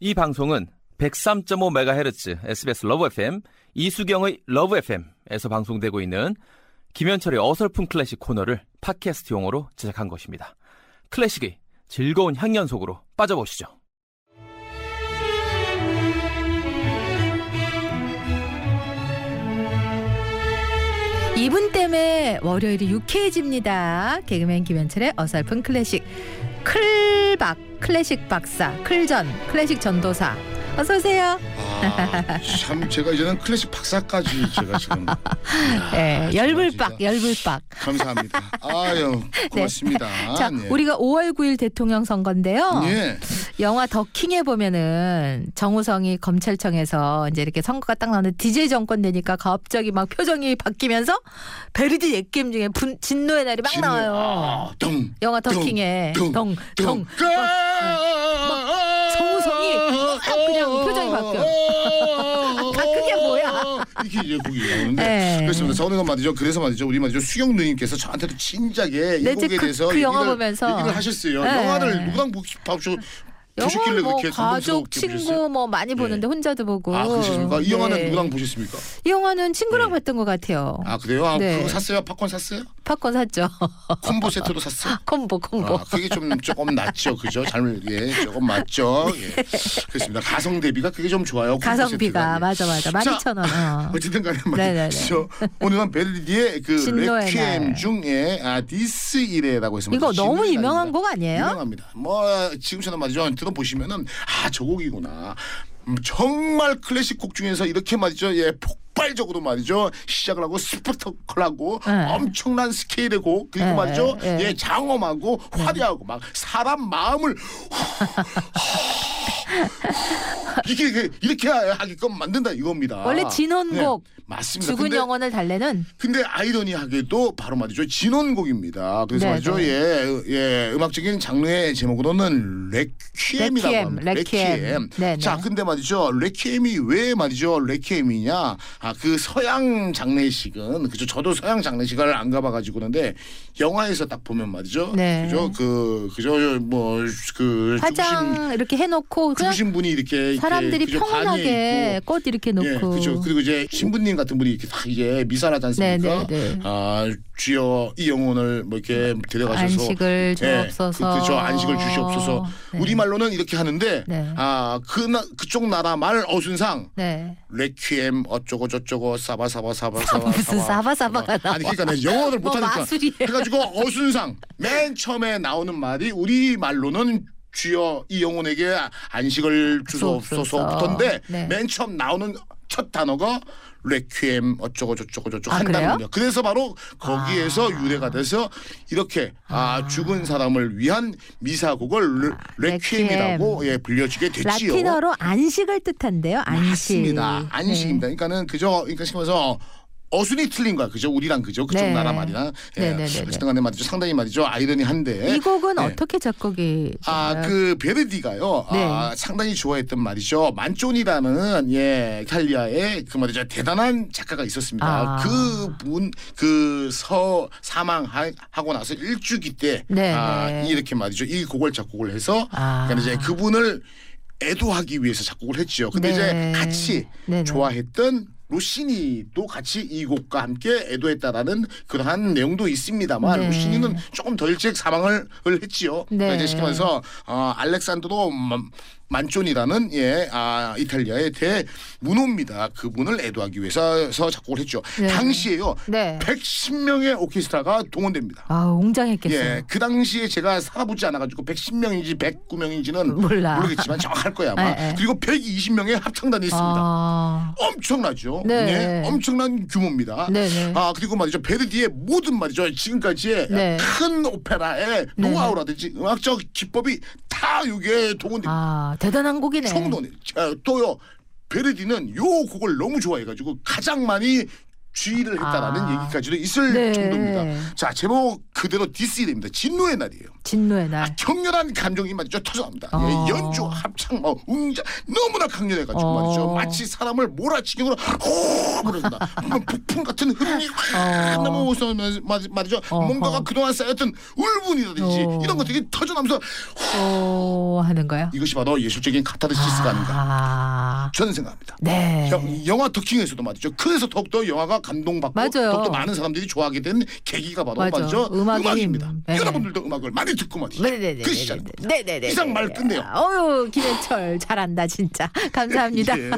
이 방송은 103.5MHz SBS 러브 FM 이수경의 러브 FM에서 방송되고 있는 김현철의 어설픈 클래식 코너를 팟캐스트용으로 제작한 것입니다. 클래식의 즐거운 향연 속으로 빠져보시죠. 이분 때문에 월요일이 유쾌해집니다. 개그맨 김현철의 어설픈 클래식 클박 클래식 박사 클전 클래식 전도사 어서 오세요. 아, 참 제가 이제는 클래식 박사까지 제가 지금 네, 야, 열불박 열불박. 감사합니다. 아유 고맙습니다. 자, 네. 우리가 5월 9일 대통령 선거인데요. 예. 영화 더킹에 보면은 정우성이 검찰청에서 이제 이렇게 선거가 딱 나오는데 DJ 정권 되니까 갑자기 막 표정이 바뀌면서 베르디 옛게임 중에 분, 진노의 날이 막 나와요. 아, 동, 영화 동, 더킹에. 동. 정우성이 막 그냥 표정이 바뀌어. 아, 그게 뭐야? 이렇게 이제 곡이 나오는데 네. 그렇습니다. 저는 말이죠. 그래서 말이죠. 우리 말이죠. 수경 누님께서 저한테도 진작에 이 네, 곡에 그- 대해서 그 영화 얘기를, 보면서. 얘기를 하셨어요. 네. 영화를 누구랑 보시고 보셨길래 영화 뭐 그렇게 가족 친구? 뭐 많이 보는데 혼자도 보고. 아 그러셨습니까? 이 영화는 네. 누구랑 보셨습니까? 이 영화는 친구랑 네. 봤던 것 같아요. 아 그래요? 아, 네. 그거 샀어요? 팝콘 샀어요? 팝콘 샀죠. 콤보 세트로 샀어요? 콤보 콤보. 아, 그게 좀 조금 낫죠, 그죠? 잘, 예, 조금 맞죠. 예. 그렇습니다. 가성 대비가 그게 좀 좋아요. 가성비가 세트가. 맞아 맞아 자, 12,000원. 어. 어쨌든간에 네네네. 말이죠. 오늘은 베르디의 그 레퀴엠 날. 중에 아 Dies irae라고 해서 이거. 너무 유명한. 곡 아니에요? 유명합니다. 뭐 지금처럼 말이죠. 들어보시면은 아 저 곡이구나. 음, 정말 클래식 곡 중에서 이렇게 말이죠. 예, 폭 발적으로 말이죠. 시작을 하고 스펙터클하고 네. 엄청난 스케일의 곡 그리고 네, 말이죠. 네. 예, 장엄하고 화려하고 막 사람 마음을 이렇게 이렇게- 이렇게 하게끔 만든다 이겁니다. 원래 진혼곡 네, 맞습니다. 죽은 근데, 영혼을 달래는 근데 아이러니하게도 바로 말이죠 진혼곡입니다. 그래서 네, 말이죠 네. 예, 예 음악적인 장르의 제목으로는 레퀴엠이라고 레퀴엠, 합니다. 레퀴엠. 네, 네. 자 근데 말이죠 레퀴엠이 왜 말이죠 레퀴엠이냐? 아그 서양 장례식은 그죠 저도 서양 장례식을 안 가봐가지고 그런데 영화에서 딱 보면 말이죠. 네. 그죠 그 그죠 뭐그 화장 이렇게 해놓고 죽으신 분이 이렇게 이렇게 사람들이 그죠, 평온하게. 꽃 이렇게 예, 놓고 그렇죠. 그리고 이제 신부님 같은 분이 이렇게 다 이제 미사하지 않습니까? 네, 네, 네. 아 주여 이 영혼을 뭐 이렇게 데려가셔서 안식을 예, 주옵소서. 그, 그렇죠. 안식을 주시옵소서. 네. 우리 말로는 이렇게 하는데 네. 아그 그쪽 나라 말 어순상 네. 레퀴엠 어쩌고 저쩌고 사바 사바 사바 사바 무슨 사바 사바가 나와. 아니 그러니까 내가 영어를 뭐 못하니까 마술이에요. 해가지고 어순상 맨 처음에 나오는 말이 우리 말로는 주여 이 영혼에게 안식을 주소옵소서부터인데 네. 맨 처음 나오는 첫 단어가 레퀴엠 어쩌고 저쩌고 저쩌고 아? 한다는요. 그래서 바로 거기에서 아. 유래가 돼서 이렇게 아, 죽은 사람을 위한 미사곡을 레, 아, 레퀴엠. 레퀴엠이라고 예, 불려지게 됐지요. 라틴어로 안식을 뜻한대요. 안식. 맞습니다. 안식입니다. 네. 그러니까는 그저 그러니까 싶어서 어순이 틀린 거야. 그죠? 우리랑 그죠? 그쪽 네. 나라 말이나. 예. 어쨌든 간에 말이죠. 상당히 말이죠. 아이러니한데. 이 곡은 네. 어떻게 작곡이? 아, 그 베르디가요. 네. 아, 상당히 좋아했던 말이죠. 만존이라는 예, 이탈리아의 그 말이죠. 대단한 작가가 있었습니다. 아. 그분 그 서 사망하고 나서 일주기 때 네, 아, 네. 이렇게 말이죠. 이 곡을 작곡을 해서 아. 그러니까 이제 그분을 애도하기 위해서 작곡을 했죠. 근데 네. 이제 같이 네네. 좋아했던 로시니도 같이 이 곡과 함께 애도했다라는 그러한 내용도 있습니다만 네. 로시니는 조금 더 일찍 사망을 했지요. 네. 그러니까 이제 시키면서 어, 알렉산드로 만- 만존이라는 예, 아, 이탈리아의 대문호입니다. 그분을 애도하기 위해서 작곡을 했죠. 네. 당시에요. 네. 110명의 오케스트라가 동원됩니다. 아, 웅장했겠어요. 예, 그 당시에 제가 살아보지 않아가지고 110명인지 109명인지는 몰라. 모르겠지만 정확할 거야 아마. 예, 예. 그리고 120명의 합창단이 있습니다. 아. 엄청나죠. 네. 예, 엄청난 규모입니다. 네, 네. 아 그리고 말이죠 베르디의 모든 말이죠 지금까지의 네. 큰 오페라의 네. 노하우라든지 음악적 기법이 다 여기에 동원됩니다. 아, 대단한 곡이네. 총론이 아, 또요 베르디는 요 곡을 너무 좋아해가지고 가장 많이 주의를 했다라는 아. 얘기까지도 있을 네. 정도입니다. 자 제목 그대로 디스입니다. 진노의 날이에요. 진노의 날. 아, 격렬한 감정이 말이죠 터져납니다. 어. 예, 연주, 합창, 뭐 웅자 너무나 강렬해가지고 어. 말이죠. 마치 사람을 몰아치기로 호 그런다. 뭐 북풍 같은 흐름이 확 어. 넘어오서 말이죠. 어허. 뭔가가 그동안 쌓였던 울분이라든지 어. 이런 것들이 터져나면서 오 하는 거야. 이것이 바로 예술적인 카타르시스가 아닌가 아. 저는 생각합니다. 네. 영- 영화 더킹에서도 말이죠. 그래서 더욱더 영화가 감동받고 맞아요. 더욱더 많은 사람들이 좋아하게 된 계기가 바로 맞아. 음악의 음악입니다. 힘. 네. 여러분들도 음악을 많이 듣고 말이죠. 네네네. 그 시작입니다. 네네네. 이상 말 끝내요. 어유 김현철 잘한다 진짜. 감사합니다. 예.